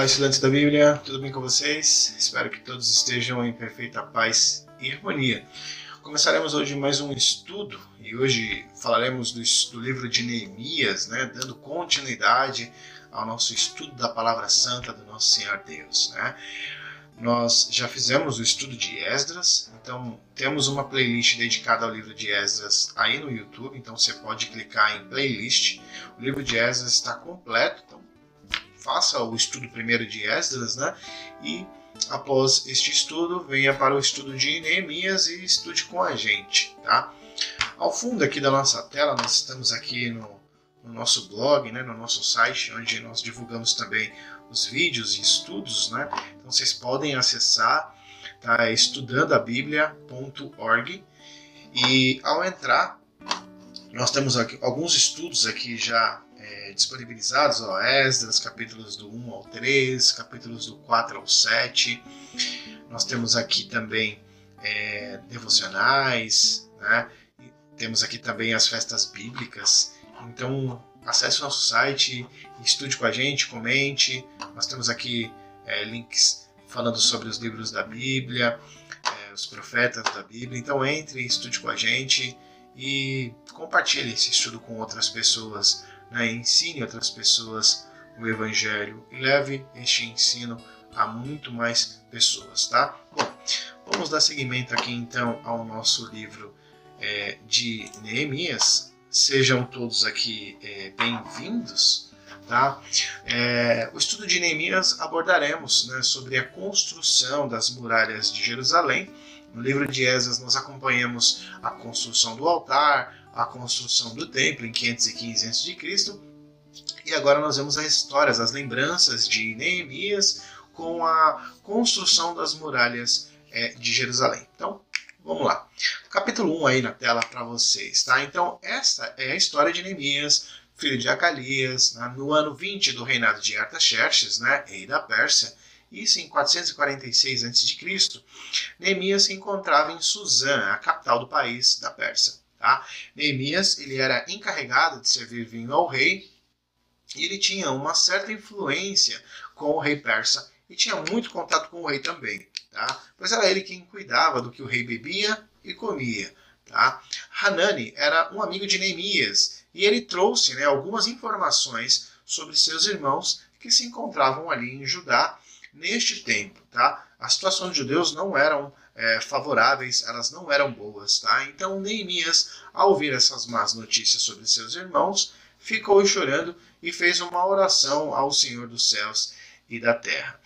Olá, estudantes da Bíblia, tudo bem com vocês? Espero que todos estejam em perfeita paz e harmonia. Começaremos hoje mais um estudo e hoje falaremos do, do livro de Neemias, né, dando continuidade ao nosso estudo da Palavra Santa do nosso Senhor Deus. Né? Nós já fizemos o estudo de Esdras, então temos uma playlist dedicada ao livro de Esdras aí no YouTube, então você pode clicar em playlist. O livro de Esdras está completo, então faça o estudo primeiro de Esdras, né? E após este estudo, venha para o estudo de Neemias e estude com a gente, tá? Ao fundo aqui da nossa tela, nós estamos aqui no, no nosso blog, né, no nosso site, onde nós divulgamos também os vídeos e estudos, né? Então vocês podem acessar, tá? estudandabiblia.org e ao entrar, nós temos aqui alguns estudos aqui já é, disponibilizados, ó, Esdras, capítulos do 1 ao 3, capítulos do 4 ao 7. Nós temos aqui também é, devocionais, né? Temos aqui também as festas bíblicas. Então, acesse o nosso site, estude com a gente, comente. Nós temos aqui é, links falando sobre os livros da Bíblia, é, os profetas da Bíblia. Então, entre, estude com a gente e compartilhe esse estudo com outras pessoas né, ensine outras pessoas o Evangelho e leve este ensino a muito mais pessoas, tá? Bom, vamos dar seguimento aqui então ao nosso livro é, de Neemias. Sejam todos aqui é, bem-vindos. Tá? É, o estudo de Neemias abordaremos né, sobre a construção das muralhas de Jerusalém. No livro de Esas nós acompanhamos a construção do altar, a construção do templo em 515 a.C. E agora nós vemos as histórias, as lembranças de Neemias com a construção das muralhas é, de Jerusalém. Então, vamos lá. Capítulo 1 aí na tela para vocês, tá? Então, essa é a história de Neemias, filho de Acalias, né? no ano 20 do reinado de Artaxerxes, né? rei da Pérsia, isso em 446 a.C., Neemias se encontrava em Suzã, a capital do país da Pérsia. Tá? Neemias ele era encarregado de servir vinho ao rei e ele tinha uma certa influência com o rei persa e tinha muito contato com o rei também, tá? pois era ele quem cuidava do que o rei bebia e comia. Tá? Hanani era um amigo de Neemias e ele trouxe né, algumas informações sobre seus irmãos que se encontravam ali em Judá neste tempo. Tá? As situações dos judeus não eram é, favoráveis, elas não eram boas. Tá? Então Neemias, ao ouvir essas más notícias sobre seus irmãos, ficou chorando e fez uma oração ao Senhor dos céus e da terra.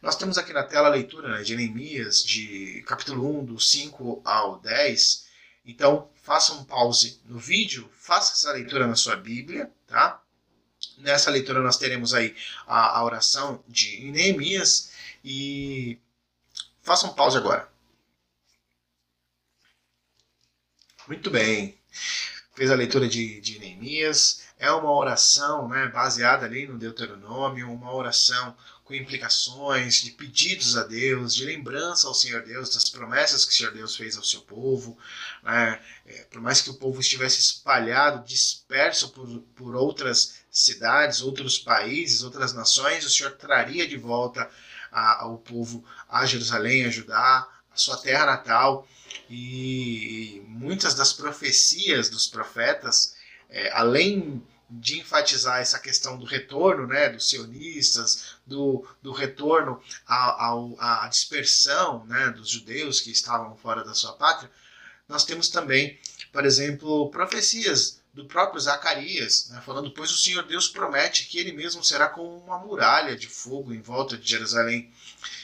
Nós temos aqui na tela a leitura né, de Neemias, de capítulo 1, do 5 ao 10. Então, faça um pause no vídeo, faça essa leitura na sua Bíblia, tá? Nessa leitura nós teremos aí a, a oração de Neemias e faça um pause agora. Muito bem. Fez a leitura de, de Neemias. É uma oração né, baseada ali no Deuteronômio, uma oração com implicações de pedidos a Deus, de lembrança ao Senhor Deus das promessas que o Senhor Deus fez ao seu povo. Né? É, por mais que o povo estivesse espalhado, disperso por, por outras cidades, outros países, outras nações, o Senhor traria de volta a, ao povo a Jerusalém, a Judá, sua terra natal. E muitas das profecias dos profetas, é, além de enfatizar essa questão do retorno né, dos sionistas, do, do retorno à dispersão né, dos judeus que estavam fora da sua pátria, nós temos também, por exemplo, profecias do próprio Zacarias, né, falando: Pois o Senhor Deus promete que ele mesmo será como uma muralha de fogo em volta de Jerusalém,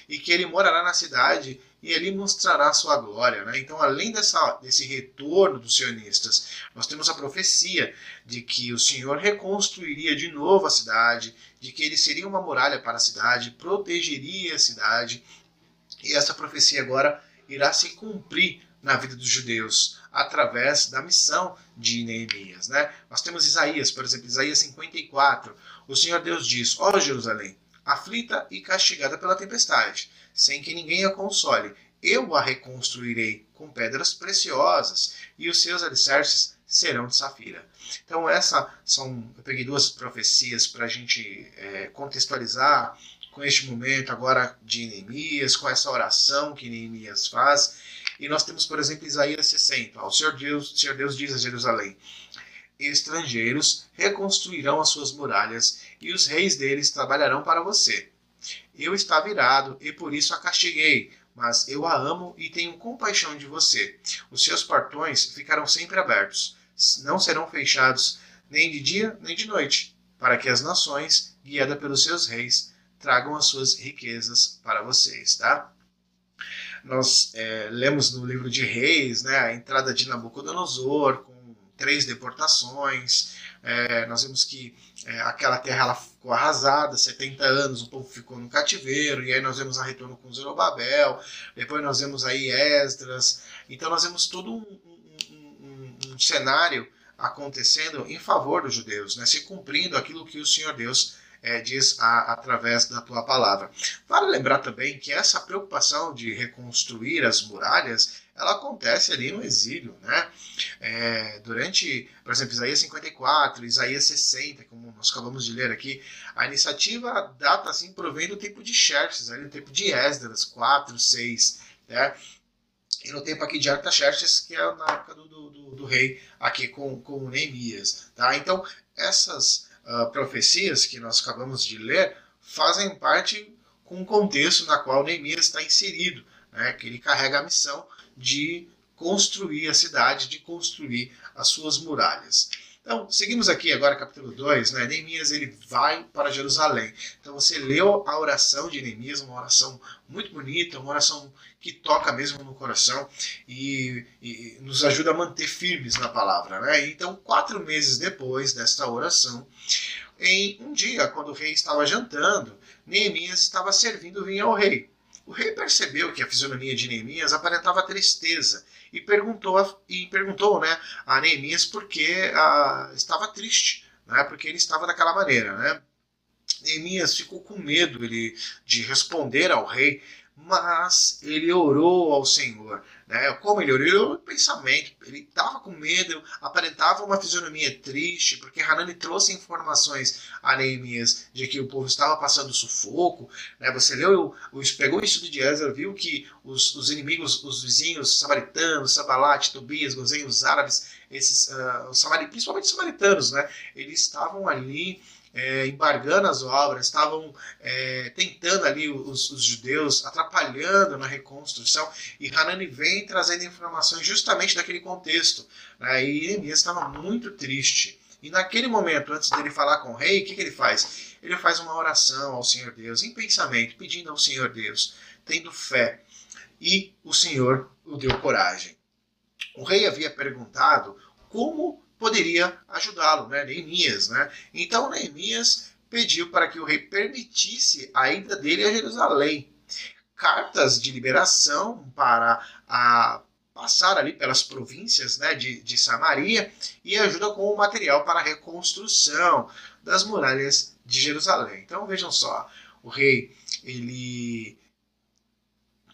e que ele morará na cidade e ali mostrará sua glória. Né? Então, além dessa, desse retorno dos sionistas, nós temos a profecia de que o Senhor reconstruiria de novo a cidade, de que ele seria uma muralha para a cidade, protegeria a cidade, e essa profecia agora irá se cumprir na vida dos judeus através da missão de Neemias. Né? Nós temos Isaías, por exemplo, Isaías 54. O Senhor Deus diz: Ó Jerusalém, aflita e castigada pela tempestade, sem que ninguém a console, eu a reconstruirei com pedras preciosas e os seus alicerces serão de safira. Então, essa são. Eu peguei duas profecias para a gente é, contextualizar com este momento agora de Neemias, com essa oração que Neemias faz. E nós temos, por exemplo, Isaías 60. O Senhor Deus, o Senhor Deus diz a Jerusalém: Estrangeiros reconstruirão as suas muralhas e os reis deles trabalharão para você. Eu estava irado e por isso a castiguei, mas eu a amo e tenho compaixão de você. Os seus portões ficarão sempre abertos, não serão fechados nem de dia nem de noite, para que as nações, guiadas pelos seus reis, tragam as suas riquezas para vocês, tá? Nós é, lemos no livro de Reis, né, a entrada de Nabucodonosor com três deportações. É, nós vemos que é, aquela terra ela ficou arrasada, 70 anos, o povo ficou no cativeiro, e aí nós vemos a retorno com Zorobabel, depois nós vemos aí Esdras. Então nós vemos todo um, um, um, um cenário acontecendo em favor dos judeus, né, se cumprindo aquilo que o Senhor Deus é, diz a, através da tua palavra. Vale lembrar também que essa preocupação de reconstruir as muralhas ela acontece ali no exílio, né? É, durante, por exemplo, Isaías 54, Isaías 60, como nós acabamos de ler aqui, a iniciativa data assim provém do tempo de Xerxes, ali no tempo de Esdras 4, 6, né? E no tempo aqui de Artaxerxes, que é na época do, do, do, do rei aqui com, com Neemias, tá? Então, essas uh, profecias que nós acabamos de ler fazem parte com o contexto na qual Neemias está inserido, né, que ele carrega a missão de construir a cidade, de construir as suas muralhas. Então, seguimos aqui agora capítulo 2, né? Neemias ele vai para Jerusalém. Então você leu a oração de Neemias, uma oração muito bonita, uma oração que toca mesmo no coração e, e nos ajuda a manter firmes na palavra, né? Então, quatro meses depois desta oração, em um dia, quando o rei estava jantando, Neemias estava servindo vinho ao rei. O rei percebeu que a fisionomia de Neemias aparentava tristeza e perguntou, a, e perguntou né, a Neemias por que a, estava triste, né, porque ele estava daquela maneira. Né. Neemias ficou com medo ele, de responder ao rei, mas ele orou ao Senhor. Né? Como ele orou no pensamento. Ele estava com medo, aparentava uma fisionomia triste, porque Hanani trouxe informações a Neemias de que o povo estava passando sufoco. Né? Você leu, pegou o estudo de Ezra, viu que os, os inimigos, os vizinhos samaritanos, Sabalat, Tobias, Gozem, os árabes, esses, uh, os principalmente os samaritanos, né? eles estavam ali é, embargando as obras, estavam é, tentando ali os, os, judeus, atrapalhando na reconstrução, e Hanani vem trazendo informações justamente daquele contexto. Né? E Neemias estava muito triste. E naquele momento, antes dele falar com o rei, o que, que ele faz? Ele faz uma oração ao Senhor Deus, em pensamento, pedindo ao Senhor Deus, tendo fé. E o Senhor o deu coragem. O rei havia perguntado como poderia ajudá-lo, né? Neemias, né? Então Neemias pediu para que o rei permitisse a ida dele a Jerusalém. Cartas de liberação para a passar ali pelas províncias né, de, de Samaria e ajuda com o material para a reconstrução das muralhas de Jerusalém. Então vejam só, o rei ele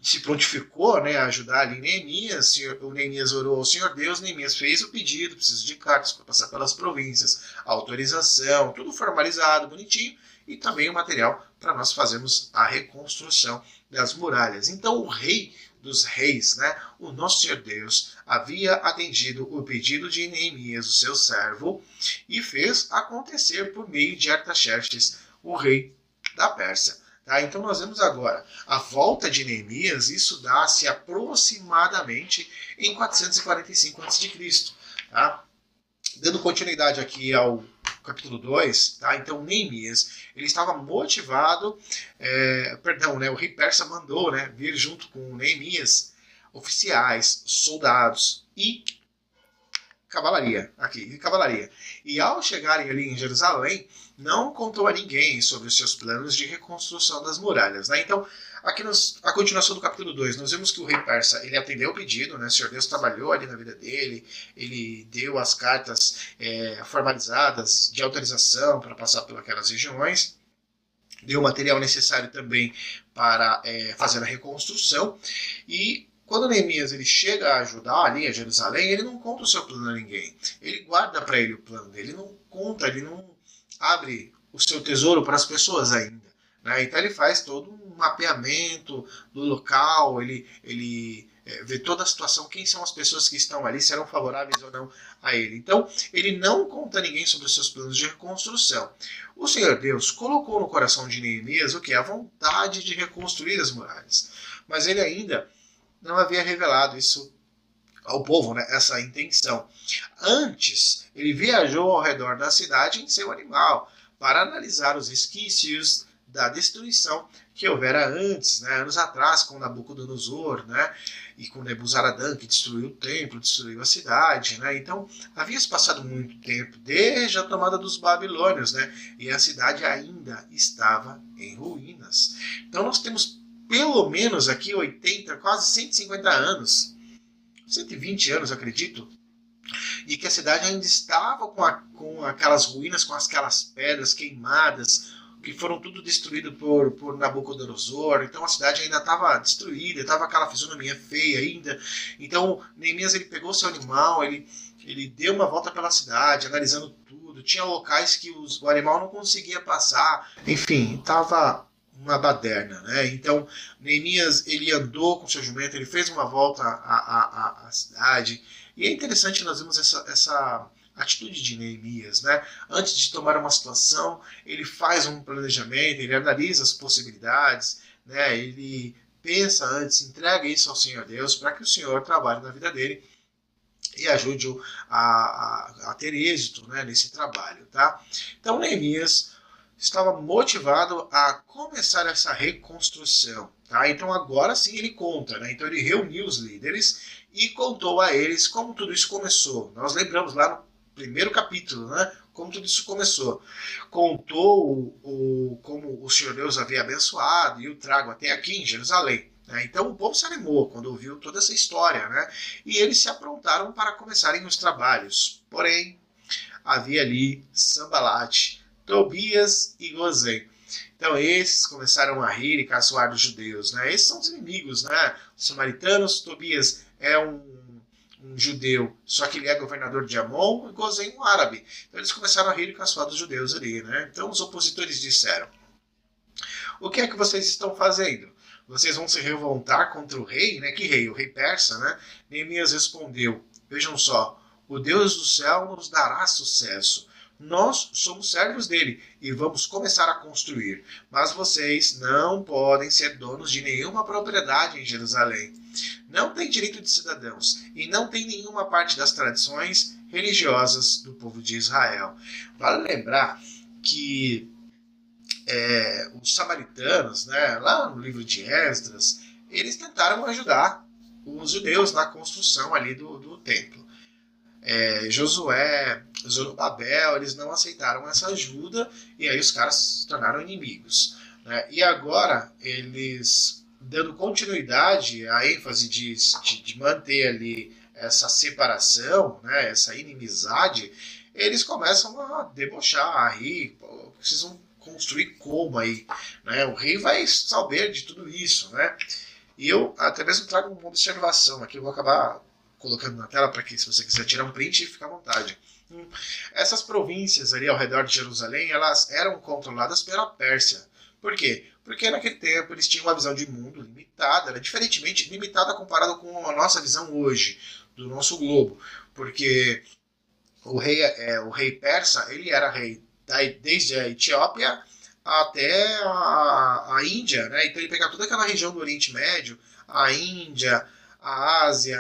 se prontificou né, a ajudar ali Neemias, o Neemias orou ao Senhor Deus, Neemias fez o pedido, precisa de cartas para passar pelas províncias, autorização, tudo formalizado, bonitinho, e também o material para nós fazermos a reconstrução das muralhas. Então o rei dos reis, né, o nosso Senhor Deus, havia atendido o pedido de Neemias, o seu servo, e fez acontecer por meio de Artaxerxes, o rei da Pérsia. Tá? Então nós vemos agora a volta de Neemias, isso dá-se aproximadamente em 445 a.C. Tá? Dando continuidade aqui ao capítulo 2, tá? Então Neemias, ele estava motivado, é, perdão, né, o rei persa mandou, né, vir junto com Neemias oficiais, soldados e cavalaria, aqui, cavalaria. E ao chegarem ali em Jerusalém, não contou a ninguém sobre os seus planos de reconstrução das muralhas, né? Então, Aqui nos, a continuação do capítulo 2, nós vemos que o rei persa ele atendeu o pedido, né? o Senhor Deus trabalhou ali na vida dele, ele deu as cartas é, formalizadas de autorização para passar por aquelas regiões, deu o material necessário também para é, fazer a reconstrução, e quando Neemias ele chega a ajudar ali a Jerusalém, ele não conta o seu plano a ninguém, ele guarda para ele o plano dele, ele não conta, ele não abre o seu tesouro para as pessoas ainda. Né? Então ele faz todo um mapeamento do local, ele, ele é, vê toda a situação, quem são as pessoas que estão ali, serão favoráveis ou não a ele. Então ele não conta a ninguém sobre os seus planos de reconstrução. O Senhor Deus colocou no coração de Neemias o que? A vontade de reconstruir as muralhas. Mas ele ainda não havia revelado isso ao povo, né, essa intenção. Antes, ele viajou ao redor da cidade em seu animal para analisar os resquícios da destruição que houvera antes, né, anos atrás, com Nabucodonosor, né, e com Nebuzaradan, que destruiu o templo, destruiu a cidade. Né, então, havia se passado muito tempo, desde a tomada dos babilônios, né, e a cidade ainda estava em ruínas. Então, nós temos pelo menos aqui 80, quase 150 anos, 120 anos, acredito, e que a cidade ainda estava com, a, com aquelas ruínas, com aquelas pedras queimadas, que foram tudo destruídos por, por Nabucodonosor. Então a cidade ainda estava destruída, estava aquela fisionomia feia ainda. Então Neemias ele pegou seu animal, ele, ele deu uma volta pela cidade, analisando tudo. Tinha locais que os, o animal não conseguia passar. Enfim, estava uma baderna, né? Então Neemias ele andou com seu jumento, ele fez uma volta à, à, à cidade. E é interessante nós vemos essa, essa atitude de Neemias, né? Antes de tomar uma situação, ele faz um planejamento, ele analisa as possibilidades, né? Ele pensa antes, entrega isso ao Senhor Deus para que o Senhor trabalhe na vida dele e ajude-o a, a, a, ter êxito né, nesse trabalho, tá? Então Neemias estava motivado a começar essa reconstrução, tá? Então agora sim ele conta, né? Então ele reuniu os líderes e contou a eles como tudo isso começou. Nós lembramos lá no primeiro capítulo, né? Como tudo isso começou. Contou o, o, como o Senhor Deus havia abençoado e o trago até aqui em Jerusalém. Né? Então o povo se animou quando ouviu toda essa história, né? E eles se aprontaram para começarem os trabalhos. Porém, havia ali Sambalate, Tobias e Gozém. Então esses começaram a rir e caçoar dos judeus, né? Esses são os inimigos, né? Os samaritanos, Tobias é um um judeu, só que ele é governador de Amon, e Gozém um árabe. Então eles começaram a rir e caçoar dos judeus ali, né? Então os opositores disseram: O que é que vocês estão fazendo? Vocês vão se revoltar contra o rei, né? Que rei? O rei persa, né? Neemias respondeu: Vejam só, o Deus do céu nos dará sucesso. Nós somos servos dele e vamos começar a construir. Mas vocês não podem ser donos de nenhuma propriedade em Jerusalém não tem direito de cidadãos e não tem nenhuma parte das tradições religiosas do povo de Israel. Vale lembrar que é, os samaritanos, né, lá no livro de Esdras, eles tentaram ajudar os judeus na construção ali do, do templo. É, Josué, Zorobabel, eles não aceitaram essa ajuda e aí os caras se tornaram inimigos. Né? E agora eles dando continuidade à ênfase de, de, de, manter ali essa separação, né, essa inimizade, eles começam a debochar, a rir, precisam construir como aí, né? O rei vai saber de tudo isso, né? E eu até mesmo trago uma observação aqui, eu vou acabar colocando na tela para que se você quiser tirar um print, fique à vontade. Hum, essas províncias ali ao redor de Jerusalém, elas eram controladas pela Pérsia. Por quê? Porque naquele tempo eles tinham uma visão de mundo limitada, era diferentemente limitada comparado com a nossa visão hoje do nosso globo, porque o rei, é, o rei persa ele era rei desde a Etiópia até a, a Índia, né? Então ele pegava toda aquela região do Oriente Médio, a Índia, a Ásia,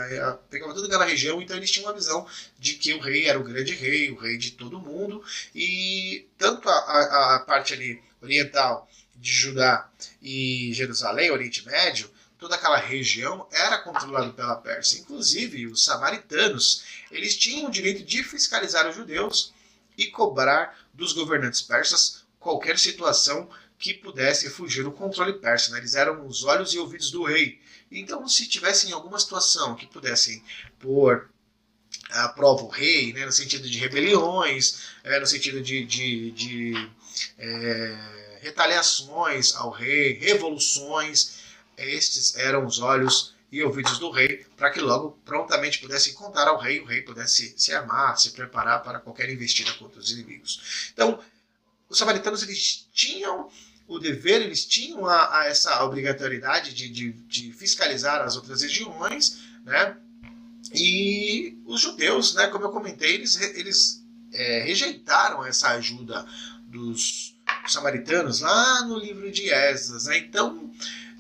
pegava toda aquela região, então eles tinham uma visão de que o rei era o grande rei, o rei de todo mundo, e tanto a, a, a parte ali oriental de Judá e Jerusalém, Oriente Médio, toda aquela região era controlada pela Pérsia. Inclusive, os samaritanos, eles tinham o direito de fiscalizar os judeus e cobrar dos governantes persas qualquer situação que pudesse fugir do controle persa. Né? Eles eram os olhos e ouvidos do rei. Então, se tivessem alguma situação que pudessem pôr à prova o rei, né, no sentido de rebeliões, é, no sentido de, de, de é, retaliações ao rei, revoluções, estes eram os olhos e ouvidos do rei, para que logo prontamente pudessem contar ao rei, o rei pudesse se armar, se preparar para qualquer investida contra os inimigos. Então, os samaritanos eles tinham o dever, eles tinham a, a essa obrigatoriedade de, de, de, fiscalizar as outras regiões, né? E os judeus, né, como eu comentei, eles, eles é, rejeitaram essa ajuda dos samaritanos lá no livro de Esdras. Né? Então,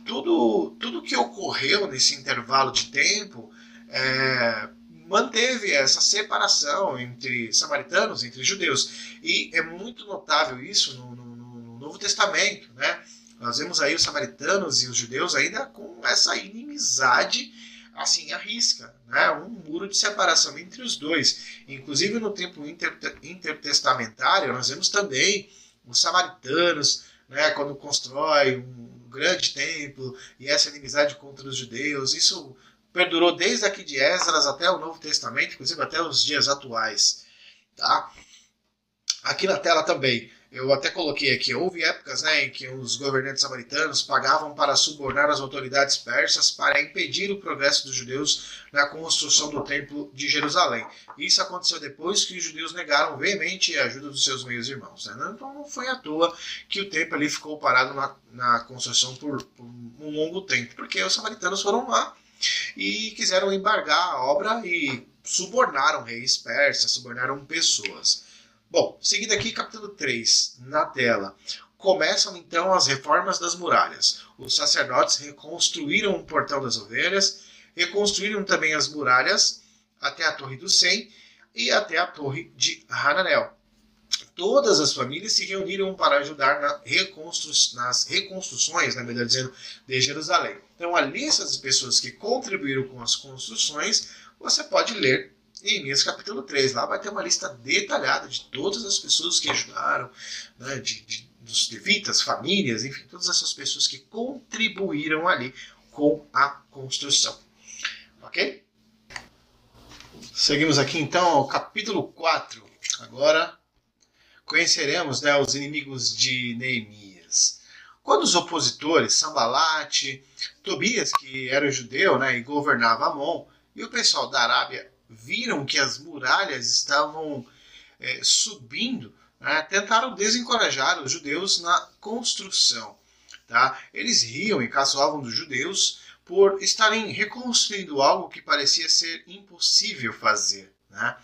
tudo, tudo que ocorreu nesse intervalo de tempo é, manteve essa separação entre samaritanos, entre judeus. E é muito notável isso no, no, Novo Testamento. Né? Nós vemos aí os samaritanos e os judeus ainda com essa inimizade assim à risca, né? um muro de separação entre os dois. Inclusive no tempo inter, intertestamentário, nós vemos também os samaritanos, né, quando constrói um grande templo e essa inimizade contra os judeus, isso perdurou desde aqui de Esdras até o Novo Testamento, inclusive até os dias atuais. Tá? Aqui na tela também, eu até coloquei aqui, houve épocas né, em que os governantes samaritanos pagavam para subornar as autoridades persas para impedir o progresso dos judeus na construção do templo de Jerusalém. Isso aconteceu depois que os judeus negaram veemente a ajuda dos seus meios irmãos. Né? Então não foi à toa que o templo ali ficou parado na, na construção por, por um longo tempo, porque os samaritanos foram lá e quiseram embargar a obra e subornaram reis persas, subornaram pessoas. Bom, seguindo aqui, capítulo 3, na tela. Começam então as reformas das muralhas. Os sacerdotes reconstruíram o portão das ovelhas, reconstruíram também as muralhas até a torre do Sem e até a torre de Hananel. Todas as famílias se reuniram para ajudar na reconstru nas reconstruções, na verdade dizendo, de Jerusalém. Então, a lista das pessoas que contribuíram com as construções, você pode ler em Neemias capítulo 3. Lá vai ter uma lista detalhada de todas as pessoas que ajudaram, né, de, de, dos levitas, famílias, enfim, todas essas pessoas que contribuíram ali com a construção. Ok? Seguimos aqui então ao capítulo 4. Agora conheceremos né, os inimigos de Neemias. Quando os opositores, Sambalate, Tobias, que era judeu né, e governava Amon, e o pessoal da Arábia viram que as muralhas estavam é, subindo, né, tentaram desencorajar os judeus na construção. Tá? Eles riam e caçoavam dos judeus por estarem reconstruindo algo que parecia ser impossível fazer. Né?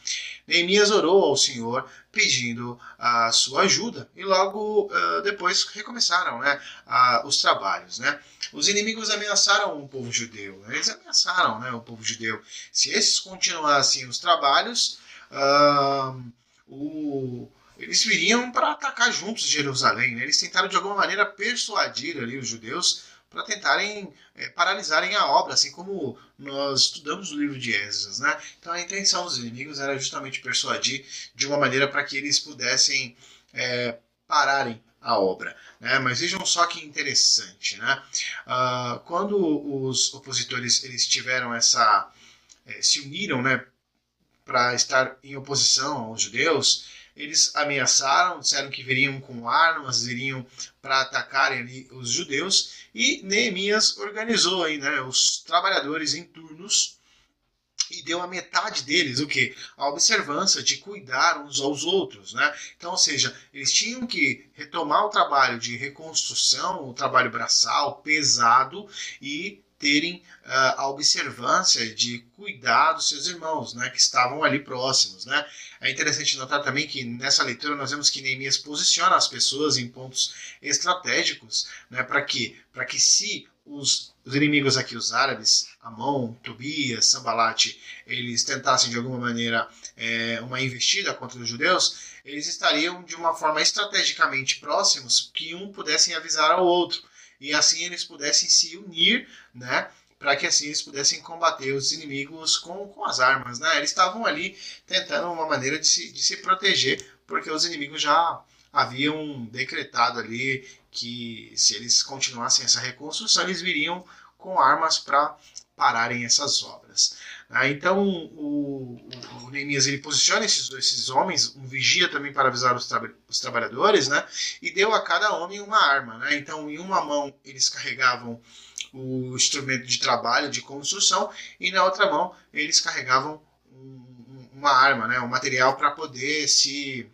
Neemias orou ao Senhor pedindo a sua ajuda e logo uh, depois recomeçaram né, uh, os trabalhos. Né? Os inimigos ameaçaram o povo judeu, né? eles ameaçaram né, o povo judeu. Se esses continuassem os trabalhos, uh, o, eles viriam para atacar juntos Jerusalém. Né? Eles tentaram de alguma maneira persuadir ali os judeus para tentarem é, paralisarem a obra, assim como nós estudamos no livro de Esdras. Né? Então a intenção dos inimigos era justamente persuadir de uma maneira para que eles pudessem é, pararem a obra. Né? Mas vejam só que interessante. Né? Uh, quando os opositores eles tiveram essa. É, se uniram né, para estar em oposição aos judeus, eles ameaçaram, disseram que viriam com armas, viriam para atacarem ali os judeus, e Neemias organizou aí, né, os trabalhadores em turnos e deu a metade deles o que? A observância de cuidar uns aos outros, né? Então, ou seja, eles tinham que retomar o trabalho de reconstrução, o trabalho braçal pesado e manterem uh, a observância de cuidar dos seus irmãos, né, que estavam ali próximos, né. É interessante notar também que nessa leitura nós vemos que Neemias posiciona as pessoas em pontos estratégicos, né, para que, para que se os, os, inimigos aqui, os árabes, Amon, Tobias, Sambalat, eles tentassem de alguma maneira é, uma investida contra os judeus, eles estariam de uma forma estrategicamente próximos que um pudessem avisar ao outro e assim eles pudessem se unir, né? Para que assim eles pudessem combater os inimigos com, com as armas, né? Eles estavam ali tentando uma maneira de se, de se proteger, porque os inimigos já haviam decretado ali que se eles continuassem essa reconstrução, eles viriam com armas para pararem essas obras. Ah, então o, o, Neemias ele posiciona esses, esses homens, um vigia também para avisar os, tra os, trabalhadores, né? E deu a cada homem uma arma, né? Então em uma mão eles carregavam o instrumento de trabalho, de construção, e na outra mão eles carregavam um, uma arma, né? Um material para poder se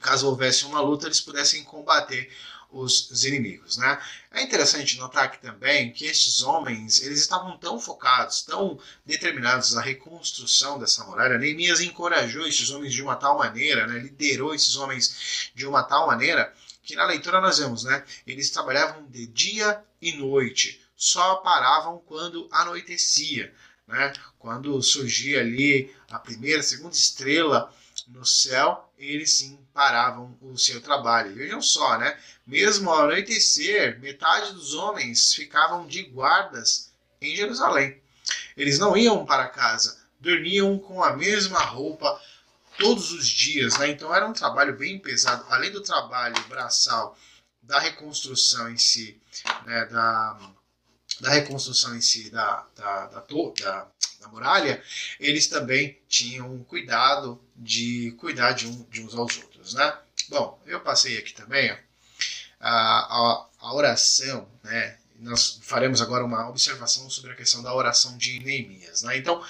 caso houvesse uma luta eles pudessem combater os, os, inimigos. Né? É interessante notar aqui também que estes homens eles estavam tão focados, tão determinados na reconstrução dessa muralha. Neemias encorajou estes homens de uma tal maneira, né? liderou esses homens de uma tal maneira que na leitura nós vemos, né? eles trabalhavam de dia e noite, só paravam quando anoitecia. Né? Quando surgia ali a primeira, segunda estrela no céu, eles sim paravam o seu trabalho. Vejam só, né? Mesmo ao anoitecer, metade dos homens ficavam de guardas em Jerusalém. Eles não iam para casa, dormiam com a mesma roupa todos os dias, né? Então era um trabalho bem pesado, além do trabalho braçal da reconstrução em si, né? da, da reconstrução em si da, da, da, da, da muralha, eles também tinham cuidado de cuidar de, um, de uns aos outros, né? Bom, eu passei aqui também ó, a, a, a oração, né? Nós faremos agora uma observação sobre a questão da oração de Neemias, né? Então,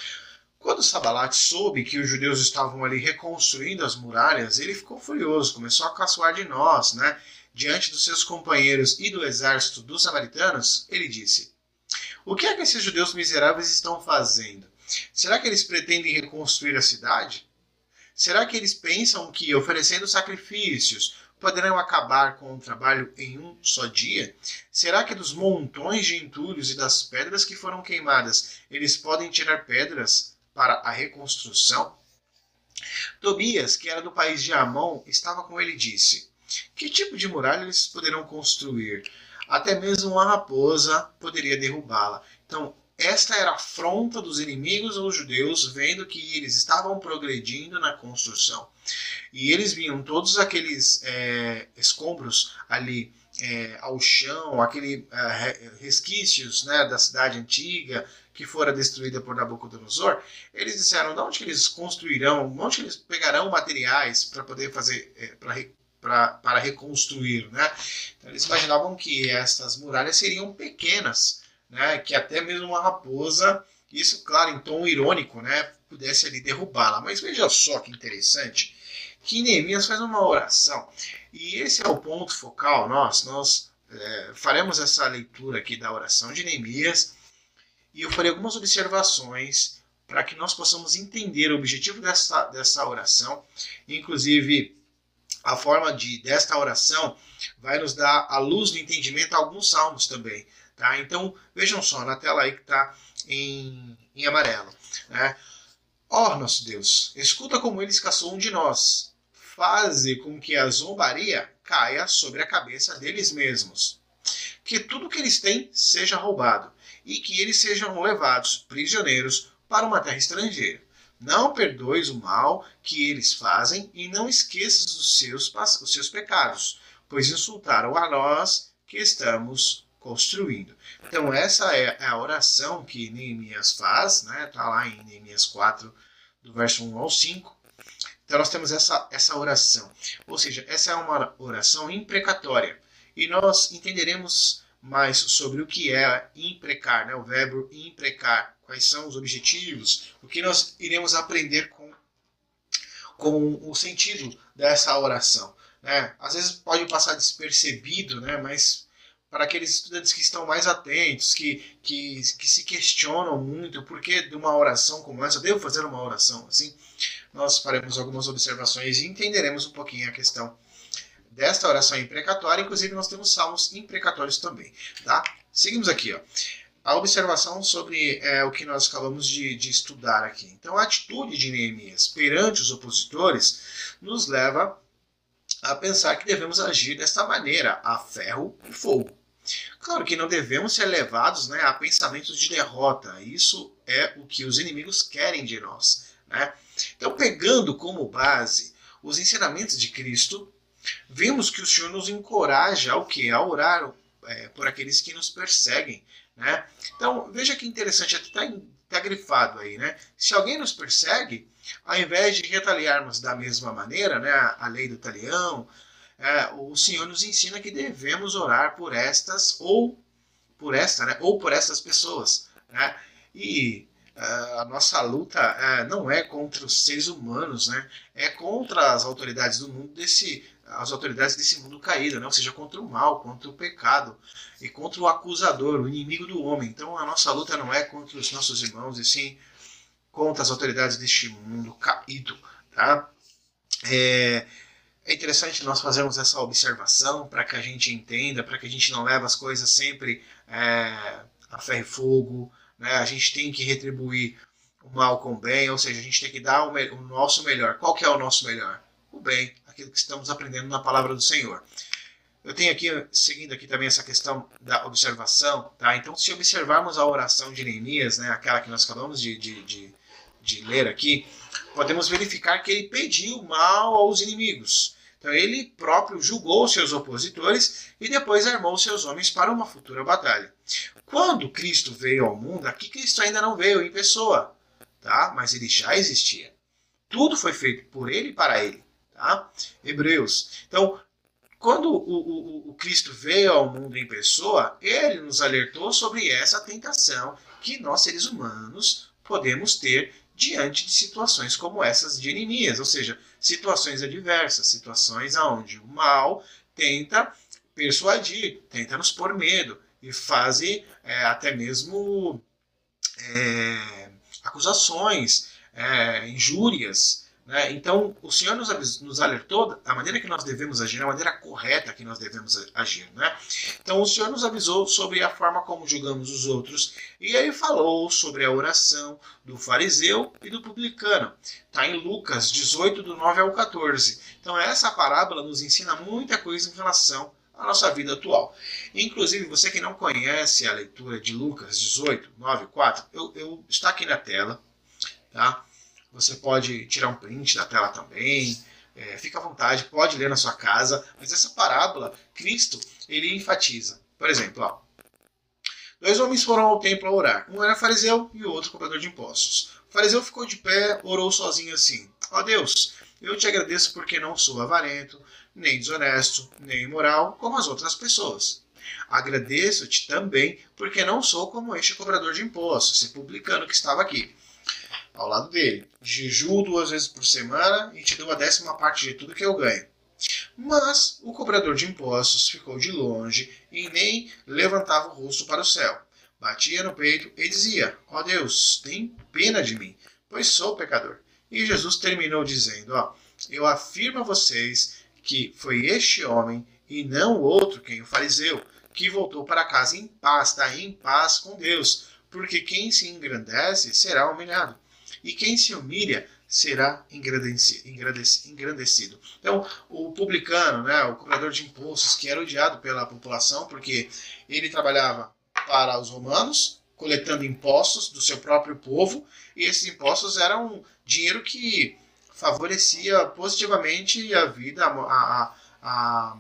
quando Sabalat soube que os judeus estavam ali reconstruindo as muralhas, ele ficou furioso, começou a caçoar de nós, né? Diante dos seus companheiros e do exército dos samaritanos, ele disse: o que é que esses judeus miseráveis estão fazendo? Será que eles pretendem reconstruir a cidade? Será que eles pensam que, oferecendo sacrifícios, poderão acabar com o trabalho em um só dia? Será que dos montões de entulhos e das pedras que foram queimadas, eles podem tirar pedras para a reconstrução? Tobias, que era do país de Amon, estava com ele e disse: Que tipo de muralha eles poderão construir? até mesmo uma raposa poderia derrubá-la. Então, esta era a afronta dos inimigos aos judeus, vendo que eles estavam progredindo na construção. E eles viam todos aqueles é, escombros ali é, ao chão, aqueles é, resquícios né, da cidade antiga que fora destruída por Nabucodonosor. Eles disseram: de onde eles construirão, de onde eles pegarão materiais para poder fazer, é, para para reconstruir. Né? Então, eles imaginavam que estas muralhas seriam pequenas, né? que até mesmo uma raposa, isso, claro, em tom irônico, né? pudesse ali derrubá-la. Mas veja só que interessante que Neemias faz uma oração. E esse é o ponto focal nosso. Nós é, faremos essa leitura aqui da oração de Neemias e eu farei algumas observações para que nós possamos entender o objetivo dessa, dessa oração, inclusive a forma de desta oração vai nos dar a luz do entendimento alguns salmos também. Tá? Então vejam só na tela aí que está em, em amarelo. Né? Ó oh, nosso Deus, escuta como eles caçam de nós. Faze com que a zombaria caia sobre a cabeça deles mesmos. Que tudo que eles têm seja roubado e que eles sejam levados prisioneiros para uma terra estrangeira não perdoes o mal que eles fazem e não esqueças os seus, os seus pecados, pois insultaram a nós que estamos construindo. Então, essa é a oração que Neemias faz, né? Está lá em Neemias 4, do verso 1 ao 5. Então, nós temos essa, essa oração. Ou seja, essa é uma oração imprecatória. E nós entenderemos mais sobre o que é imprecar, né? o verbo imprecar quais são os objetivos, o que nós iremos aprender com, com o sentido dessa oração. Né? Às vezes pode passar despercebido, né? mas para aqueles estudantes que estão mais atentos, que, que, que se questionam muito por que de uma oração como essa, devo fazer uma oração assim, nós faremos algumas observações e entenderemos um pouquinho a questão desta oração imprecatória. Inclusive, nós temos salmos imprecatórios também. Tá? Seguimos aqui. Ó. A observação sobre é, o que nós acabamos de, de estudar aqui. Então, a atitude de Neemias perante os opositores nos leva a pensar que devemos agir desta maneira, a ferro e fogo. Claro que não devemos ser levados né, a pensamentos de derrota. Isso é o que os inimigos querem de nós. Né? Então, pegando como base os ensinamentos de Cristo, vemos que o Senhor nos encoraja ao que? A orar é, por aqueles que nos perseguem. Né? Então, veja que interessante, até está tá grifado aí. Né? Se alguém nos persegue, ao invés de retaliarmos da mesma maneira, né, a lei do talião, é, o Senhor nos ensina que devemos orar por estas ou por esta, né, ou por estas pessoas. Né? E uh, a nossa luta uh, não é contra os seres humanos, né? é contra as autoridades do mundo desse as autoridades desse mundo caído, né? ou seja, contra o mal, contra o pecado e contra o acusador, o inimigo do homem. Então a nossa luta não é contra os nossos irmãos, e sim contra as autoridades deste mundo caído. Tá? É, é interessante nós fazermos essa observação para que a gente entenda, para que a gente não leve as coisas sempre é, a ferro e fogo. Né? A gente tem que retribuir o mal com o bem, ou seja, a gente tem que dar o, o nosso melhor. Qual que é o nosso melhor? O bem, aquilo que estamos aprendendo na palavra do Senhor. Eu tenho aqui, seguindo aqui também essa questão da observação, tá? Então, se observarmos a oração de Neemias, né, aquela que nós acabamos de, de, de, de ler aqui, podemos verificar que ele pediu mal aos inimigos. Então ele próprio julgou seus opositores e depois armou seus homens para uma futura batalha. Quando Cristo veio ao mundo, aqui Cristo ainda não veio em pessoa, tá? Mas ele já existia. Tudo foi feito por ele e para ele, tá? Hebreus. Então, quando o, o, o Cristo veio ao mundo em pessoa, ele nos alertou sobre essa tentação que nós seres humanos podemos ter diante de situações como essas de Neemias, ou seja, situações adversas, situações onde o mal tenta persuadir, tenta nos pôr medo e faz é, até mesmo é, acusações, é, injúrias, né? Então, o Senhor nos, nos alertou da maneira que nós devemos agir, a maneira correta que nós devemos agir. Né? Então, o Senhor nos avisou sobre a forma como julgamos os outros, e aí falou sobre a oração do fariseu e do publicano. Está em Lucas 18, do 9 ao 14. Então, essa parábola nos ensina muita coisa em relação à nossa vida atual. Inclusive, você que não conhece a leitura de Lucas 18, 9 4, eu, eu está aqui na tela. Tá? Você pode tirar um print da tela também. É, fica à vontade, pode ler na sua casa. Mas essa parábola, Cristo, ele enfatiza. Por exemplo, ó, dois homens foram ao templo a orar. Um era fariseu e o outro cobrador de impostos. O fariseu ficou de pé, orou sozinho assim: Ó Deus, eu te agradeço porque não sou avarento, nem desonesto, nem imoral como as outras pessoas. Agradeço-te também porque não sou como este cobrador de impostos, esse publicano que estava aqui ao lado dele. Jejuo duas vezes por semana e te dou a décima parte de tudo que eu ganho. Mas o cobrador de impostos ficou de longe e nem levantava o rosto para o céu. Batia no peito e dizia: Ó oh Deus, tem pena de mim, pois sou pecador. E Jesus terminou dizendo: Ó, eu afirmo a vocês que foi este homem e não o outro, quem o fariseu, que voltou para casa em paz, está em paz com Deus, porque quem se engrandece será humilhado e quem se humilha será engrandecido. Então, o publicano, né, o cobrador de impostos, que era odiado pela população porque ele trabalhava para os romanos, coletando impostos do seu próprio povo, e esses impostos eram dinheiro que favorecia positivamente a vida, a, a, a,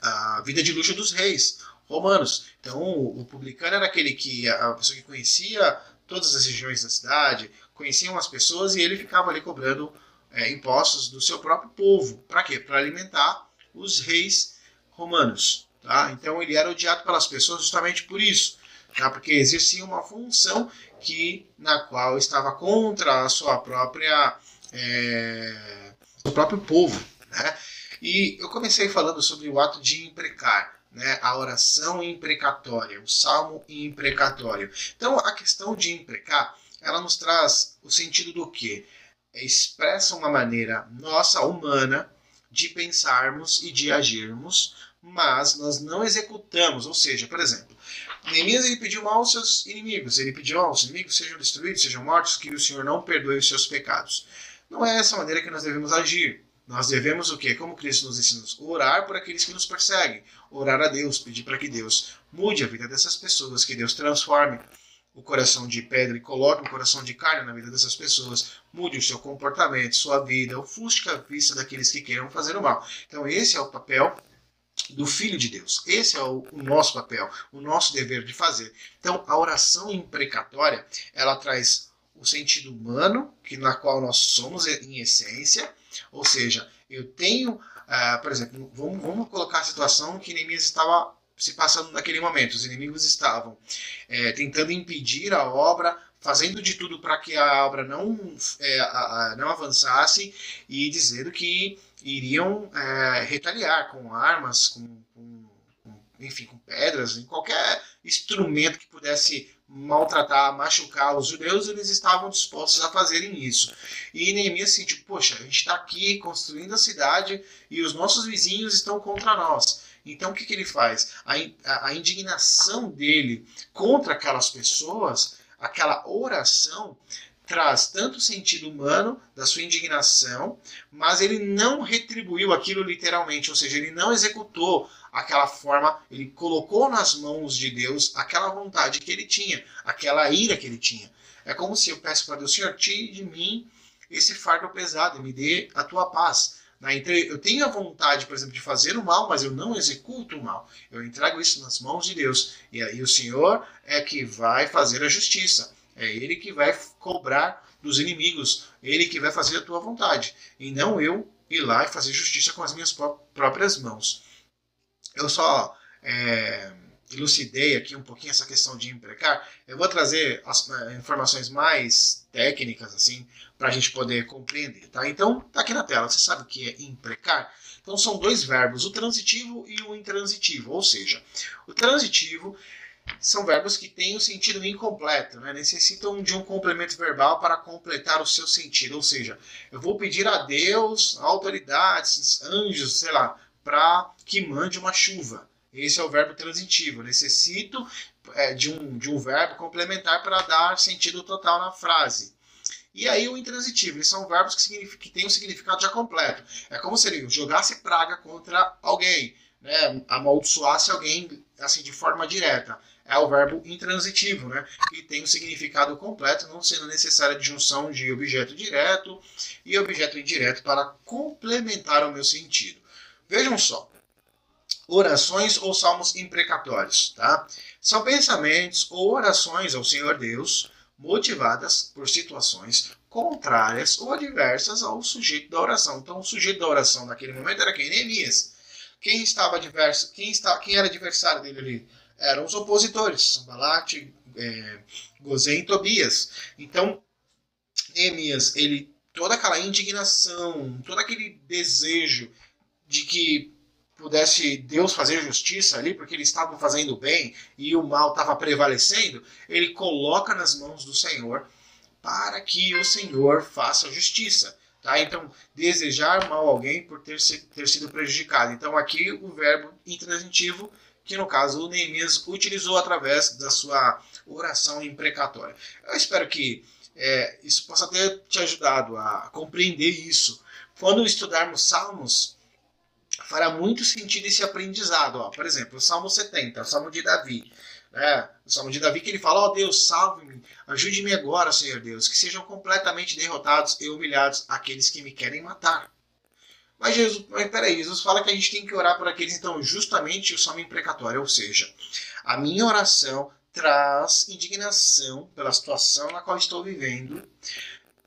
a vida de luxo dos reis romanos. Então, o publicano era aquele que a pessoa que conhecia todas as regiões da cidade, conheciam as pessoas e ele ficava ali cobrando é, impostos do seu próprio povo. Para quê? Para alimentar os reis romanos. Tá? Então ele era odiado pelas pessoas justamente por isso, tá? porque exercia uma função que na qual estava contra a sua própria é, o próprio povo. Né? E eu comecei falando sobre o ato de imprecar. né, a oração imprecatória, o salmo imprecatório. Então, a questão de imprecar, ela nos traz o sentido do quê? Expressa uma maneira nossa, humana, de pensarmos e de agirmos, mas nós não executamos. Ou seja, por exemplo, Neemias ele pediu mal aos seus inimigos, ele pediu aos inimigos sejam destruídos, sejam mortos, que o Senhor não perdoe os seus pecados. Não é essa maneira que nós devemos agir. Nós devemos o quê? Como Cristo nos ensina? Orar por aqueles que nos perseguem. Orar a Deus, pedir para que Deus mude a vida dessas pessoas, que Deus transforme o coração de pedra e coloque um coração de carne na vida dessas pessoas, mude o seu comportamento, sua vida, ofusque a vista daqueles que queiram fazer o mal. Então esse é o papel do Filho de Deus. Esse é o, o, nosso papel, o nosso dever de fazer. Então a oração imprecatória, ela traz o sentido humano, que na qual nós somos em essência, ou seja, eu tenho, uh, por exemplo, vamos, vamos colocar a situação que Neemias estava se passando naquele momento. Os inimigos estavam é, tentando impedir a obra, fazendo de tudo para que a obra não, é, a, a, não avançasse e dizendo que iriam é, retaliar com armas, com, com, com, enfim, com pedras, em qualquer instrumento que pudesse maltratar, machucar os judeus, eles estavam dispostos a fazerem isso. E Neemias tipo, poxa, a gente está aqui construindo a cidade e os nossos vizinhos estão contra nós. Então o que, que ele faz? A, a, a indignação dele contra aquelas pessoas, aquela oração, traz tanto sentido humano da sua indignação, mas ele não retribuiu aquilo literalmente, ou seja, ele não executou aquela forma, ele colocou nas mãos de Deus aquela vontade que ele tinha, aquela ira que ele tinha. É como se eu peço para Deus, Senhor, tire de mim esse fardo pesado me dê a tua paz. Né? Então, eu tenho a vontade, por exemplo, de fazer o mal, mas eu não executo o mal. Eu entrego isso nas mãos de Deus. E aí o Senhor é que vai fazer a justiça. É Ele que vai cobrar dos inimigos. Ele que vai fazer a tua vontade. E não eu ir lá e fazer justiça com as minhas próprias mãos. Eu só é, elucidei aqui um pouquinho essa questão de imprecar. Eu vou trazer as é, informações mais técnicas assim para a gente poder compreender, tá? Então, tá aqui na tela. Você sabe o que é imprecar? Então são dois verbos, o transitivo e o intransitivo. Ou seja, o transitivo são verbos que têm o um sentido incompleto, né? necessitam de um complemento verbal para completar o seu sentido. Ou seja, eu vou pedir a Deus, autoridades, anjos, sei lá, para que mande uma chuva. Esse é o verbo transitivo. Eu necessito é, de, um, de um verbo complementar para dar sentido total na frase. E aí o intransitivo, eles são verbos que, que têm um significado já completo. É como se ele jogasse praga contra alguém, né? amaldiçoasse alguém assim de forma direta. É o verbo intransitivo, né? que tem um significado completo, não sendo necessária a junção de objeto direto e objeto indireto para complementar o meu sentido. Vejam só, orações ou salmos imprecatórios, tá? São pensamentos ou orações ao Senhor Deus motivadas por situações contrárias ou adversas ao sujeito da oração. Então, o sujeito da oração naquele momento era quem? Neemias. Quem estava adverso, quem, está, quem era adversário dele ali? Eram os opositores, Sambalat, é, e Tobias. Então, Neemias, ele toda aquela indignação, todo aquele desejo de que pudesse Deus fazer justiça ali, porque eles estavam fazendo bem e o mal estava prevalecendo, ele coloca nas mãos do Senhor para que o Senhor faça justiça. Tá? Então, desejar mal alguém por ter, ter sido prejudicado. Então, aqui o verbo intransitivo, que no caso o Neemias utilizou através da sua oração imprecatória. Eu espero que é, isso possa ter te ajudado a compreender isso. Quando estudarmos Salmos, fará muito sentido esse aprendizado. Ó. Por exemplo, o Salmo 70, o Salmo de Davi. Né? O Salmo de Davi que ele fala, ó oh, Deus, salve-me, ajude-me agora, Senhor Deus, que sejam completamente derrotados e humilhados aqueles que me querem matar. Mas Jesus, mas peraí, Jesus fala que a gente tem que orar por aqueles, então, justamente o salmo imprecatório, ou seja, a minha oração traz indignação pela situação na qual estou vivendo,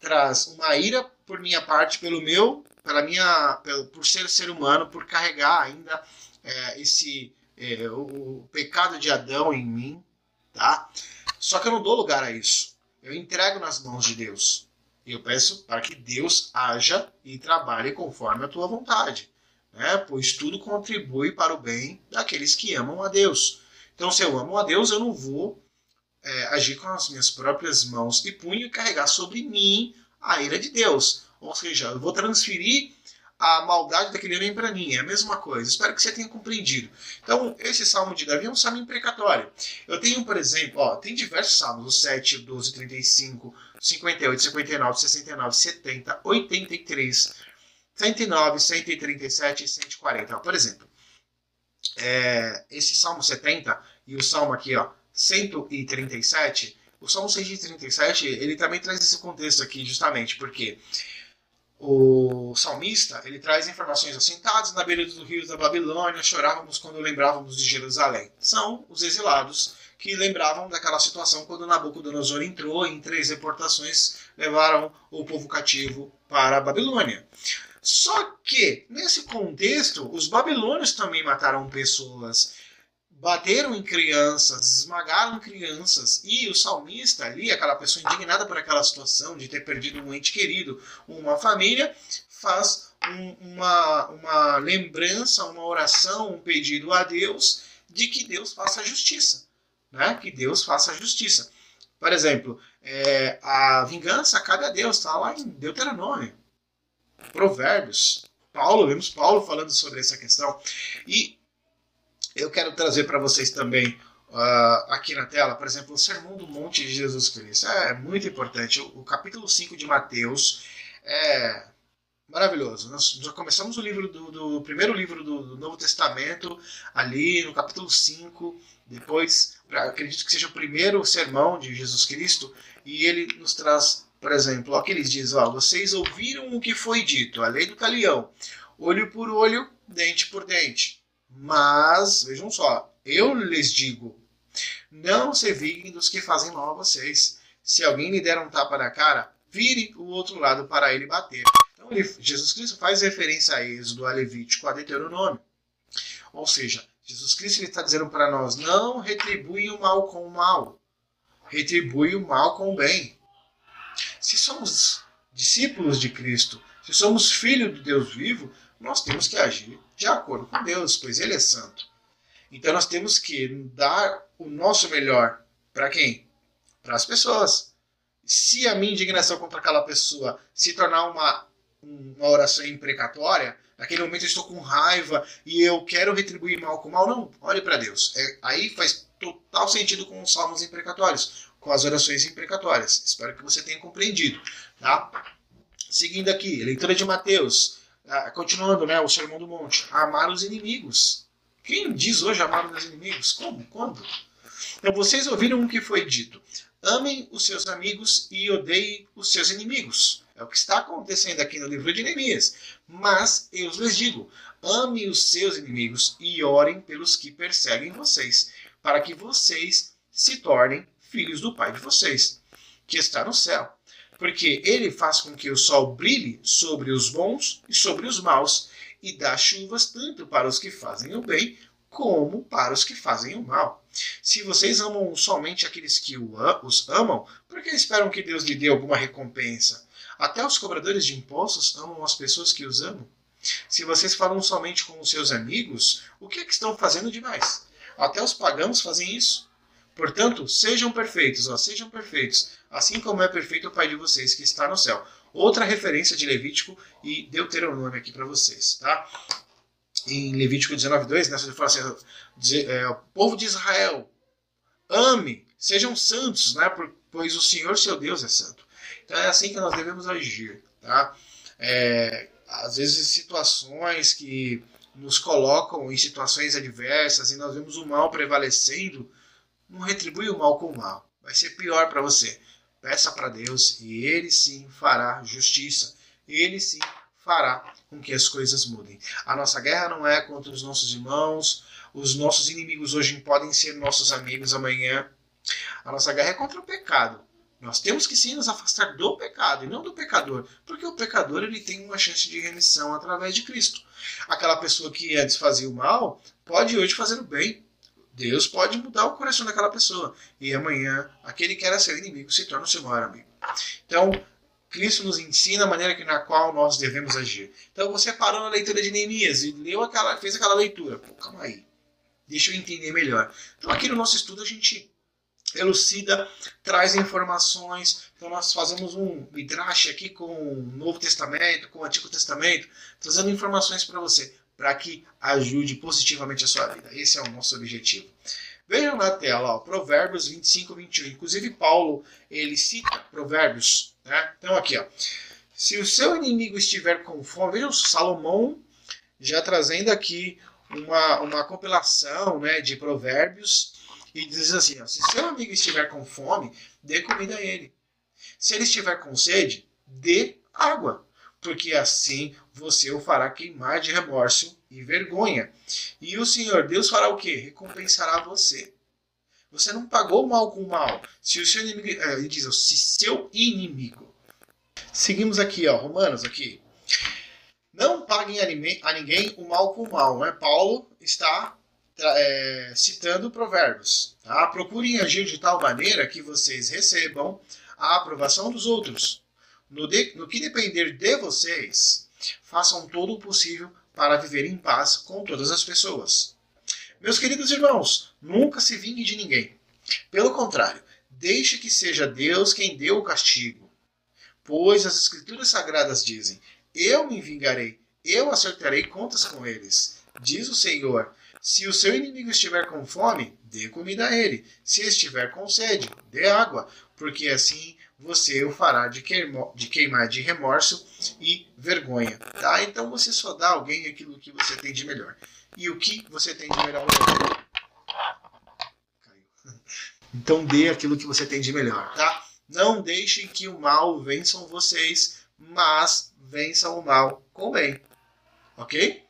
traz uma ira por minha parte pelo meu pela minha, por ser ser humano, por carregar ainda é, esse é, o, pecado de Adão em mim, tá? Só que eu não dou lugar a isso. Eu entrego nas mãos de Deus. E eu peço para que Deus haja e trabalhe conforme a tua vontade. né? pois tudo contribui para o bem daqueles que amam a Deus. Então, se eu amo a Deus, eu não vou é, agir com as minhas próprias mãos e punho e carregar sobre mim a ira de Deus. Ou seja, eu vou transferir a maldade daquele homem para mim. É a mesma coisa. Espero que você tenha compreendido. Então, esse salmo de Davi é um salmo imprecatório. Eu tenho, por exemplo, ó, tem diversos salmos: o 7, 12, 35, 58, 59, 69, 70, 83, 109, 137 e 140. Ó, por exemplo, é, esse salmo 70 e o salmo aqui, ó, 137. O Salmo 137, ele também traz esse contexto aqui, justamente porque o salmista ele traz informações assentados na beira dos rios da Babilônia, chorávamos quando lembrávamos de Jerusalém. São os exilados que lembravam daquela situação quando Nabucodonosor entrou em três deportações levaram o povo cativo para a Babilônia. Só que, nesse contexto, os babilônios também mataram pessoas bateram em crianças, esmagaram crianças, e o salmista ali, aquela pessoa indignada por aquela situação de ter perdido um ente querido, uma família, faz um, uma, uma lembrança, uma oração, um pedido a Deus de que Deus faça justiça, né? que Deus faça justiça. Por exemplo, é, a vingança cabe a Deus, está lá em Deuteronômio, Provérbios. Paulo, vemos Paulo falando sobre essa questão. E eu quero trazer para vocês também uh, aqui na tela, por exemplo, o Sermão do Monte de Jesus Cristo. É muito importante. O, o capítulo 5 de Mateus é maravilhoso. Nós já começamos o livro do, do primeiro livro do, do, Novo Testamento, ali no capítulo 5. Depois, acredito que seja o primeiro sermão de Jesus Cristo, e ele nos traz, por exemplo, aqui ele diz: ó, vocês ouviram o que foi dito, a lei do talião, olho por olho, dente por dente. Mas, vejam só, eu lhes digo: não se viguem dos que fazem mal a vocês. Se alguém lhe der um tapa na cara, vire o outro lado para ele bater. Então, ele, Jesus Cristo faz referência a Êxodo, a Levítico, a Deuteronômio. Ou seja, Jesus Cristo está dizendo para nós: não retribui o mal com o mal, retribui o mal com o bem. Se somos discípulos de Cristo, se somos filhos do Deus vivo, nós temos que agir de acordo com Deus, pois Ele é santo. Então nós temos que dar o nosso melhor para quem? Para as pessoas. Se a minha indignação contra aquela pessoa se tornar uma, uma oração imprecatória, naquele momento eu estou com raiva e eu quero retribuir mal com mal, não, olhe para Deus. É, aí faz total sentido com os salmos imprecatórios, com as orações imprecatórias. Espero que você tenha compreendido. Tá? Seguindo aqui, leitura de Mateus ah, continuando, né, o Sermão do Monte, amar os inimigos. Quem diz hoje amar os inimigos? Como? Quando? Então vocês ouviram o que foi dito. Amem os seus amigos e odeiem os seus inimigos. É o que está acontecendo aqui no livro de Neemias. Mas eu lhes digo: ame os seus inimigos e orem pelos que perseguem vocês, para que vocês se tornem filhos do Pai de vocês, que está no céu porque ele faz com que o sol brilhe sobre os bons e sobre os maus, e dá chuvas tanto para os que fazem o bem como para os que fazem o mal. Se vocês amam somente aqueles que os amam, por que esperam que Deus lhe dê alguma recompensa? Até os cobradores de impostos amam as pessoas que os amam. Se vocês falam somente com os seus amigos, o que é que estão fazendo demais? Até os pagãos fazem isso. Portanto, sejam perfeitos, ó, sejam perfeitos, assim como é perfeito o Pai de vocês que está no céu. Outra referência de Levítico e Deuteronômio aqui para vocês, tá? Em Levítico 19:2, né, você fala assim, é, o povo de Israel, ame, sejam santos, né, pois o Senhor seu Deus é santo. Então é assim que nós devemos agir, tá? É, às vezes situações que nos colocam em situações adversas e nós vemos o mal prevalecendo, não retribui o mal com o mal. Vai ser pior para você. Peça para Deus e Ele sim fará justiça. Ele sim fará com que as coisas mudem. A nossa guerra não é contra os nossos irmãos. Os nossos inimigos hoje podem ser nossos amigos amanhã. A nossa guerra é contra o pecado. Nós temos que sim nos afastar do pecado e não do pecador, porque o pecador ele tem uma chance de remissão através de Cristo. Aquela pessoa que antes fazia o mal pode hoje fazer o bem. Deus pode mudar o coração daquela pessoa. E amanhã, aquele que era seu inimigo se torna o seu maior amigo. Então, Cristo nos ensina a maneira na qual nós devemos agir. Então você parou na leitura de Neemias e leu aquela, fez aquela leitura. Pô, calma aí. Deixa eu entender melhor. Então aqui no nosso estudo a gente elucida, traz informações. Então nós fazemos um midrash aqui com o Novo Testamento, com o Antigo Testamento, trazendo informações para você, para que ajude positivamente a sua vida. Esse é o nosso objetivo. Vejam na tela, ó, Provérbios 25, 21. Inclusive Paulo, ele cita Provérbios. Né? Então aqui, ó. Se o seu inimigo estiver com fome, vejam Salomão já trazendo aqui uma, uma compilação né, de provérbios e diz assim: ó, se seu amigo estiver com fome, dê comida a ele. Se ele estiver com sede, dê água, porque assim você o fará queimar de remorso e vergonha. E o Senhor Deus fará o que? Recompensará você. Você não pagou mal com mal. Se o seu inimigo, é, ele diz, se seu inimigo. Seguimos aqui, ó, Romanos aqui. Não paguem a ninguém o mal com o mal. Né? Paulo está é, citando provérbios. Tá? Procurem agir de tal maneira que vocês recebam a aprovação dos outros. No, de, no que depender de vocês, façam todo o possível para viver em paz com todas as pessoas. Meus queridos irmãos, nunca se vingue de ninguém. Pelo contrário, deixe que seja Deus quem dê o castigo. Pois as Escrituras Sagradas dizem: Eu me vingarei, eu acertarei contas com eles. Diz o Senhor: se o seu inimigo estiver com fome, dê comida a ele. Se estiver com sede, dê água, porque assim você o fará de, queimar de remorso e vergonha. Tá? Então você só dá a alguém aquilo que você tem de melhor. E o que você tem de melhor? Então dê aquilo que você tem de melhor, tá? Não deixem que o mal vençam vocês, mas vençam o mal com o bem. Ok?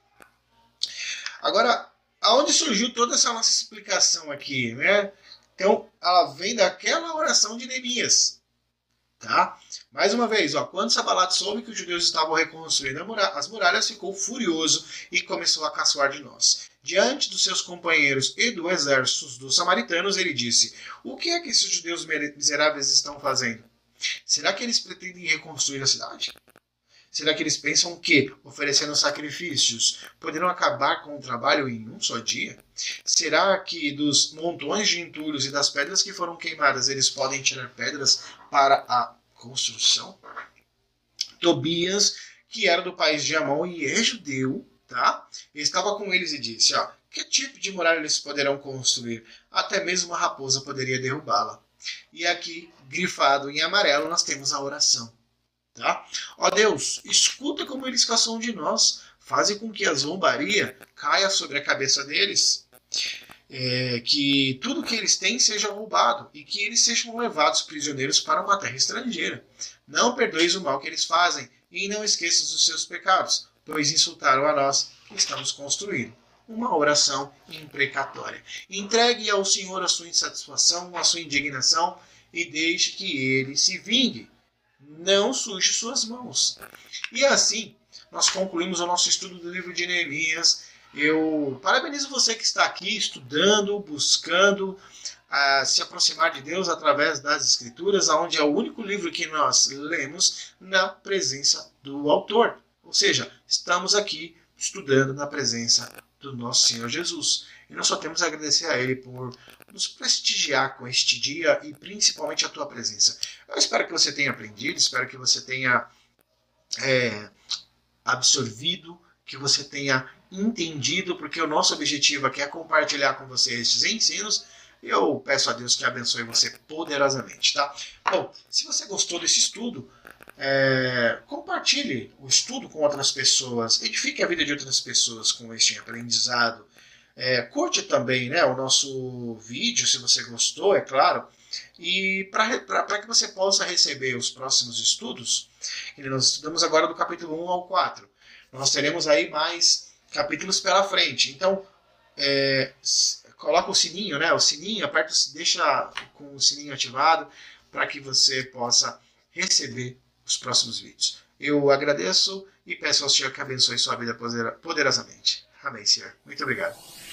Agora, aonde surgiu toda essa nossa explicação aqui, né? Então, ela vem daquela oração de Neemias, tá? Mais uma vez, ó, quando Sabalat soube que os judeus estavam reconstruindo as muralhas, ficou furioso e começou a caçoar de nós. Diante dos seus companheiros e do exército dos samaritanos, ele disse: O que é que esses judeus miseráveis estão fazendo? Será que eles pretendem reconstruir a cidade? Será que eles pensam que, oferecendo sacrifícios, poderão acabar com o trabalho em um só dia? Será que dos montões de entulhos e das pedras que foram queimadas, eles podem tirar pedras para a construção? Tobias, que era do país de Amon e é judeu, tá? estava com eles e disse: ó, que tipo de muralha eles poderão construir? Até mesmo uma raposa poderia derrubá-la. E aqui, grifado em amarelo, nós temos a oração. Tá? Ó Deus, escuta como eles caçam de nós, faze com que a zombaria caia sobre a cabeça deles, é, que tudo que eles têm seja roubado e que eles sejam levados prisioneiros para uma terra estrangeira. Não perdoes o mal que eles fazem e não esqueças os seus pecados, pois insultaram a nós que estamos construindo. Uma oração imprecatória. Entregue ao Senhor a sua insatisfação, a sua indignação e deixe que ele se vingue não suje suas mãos. E assim, nós concluímos o nosso estudo do livro de Neemias. Eu parabenizo você que está aqui estudando, buscando uh, se aproximar de Deus através das Escrituras, onde é o único livro que nós lemos na presença do autor. Ou seja, estamos aqui estudando na presença do nosso Senhor Jesus. E nós só temos a agradecer a Ele por nos prestigiar com este dia e principalmente a tua presença. Eu espero que você tenha aprendido, espero que você tenha é, absorvido, que você tenha entendido, porque o nosso objetivo aqui é compartilhar com você estes ensinos. Eu peço a Deus que abençoe você poderosamente, tá? Bom, se você gostou desse estudo, é, compartilhe o estudo com outras pessoas, edifique a vida de outras pessoas com este aprendizado é, curte também né, o nosso vídeo, se você gostou, é claro. E para que você possa receber os próximos estudos, nós estudamos agora do capítulo 1 ao 4. Nós teremos aí mais capítulos pela frente. Então, é, coloca o sininho, né? O sininho, aperta, deixa com o sininho ativado para que você possa receber os próximos vídeos. Eu agradeço e peço ao Senhor que abençoe sua vida poderosamente. Amém, Senhor. Muito obrigado.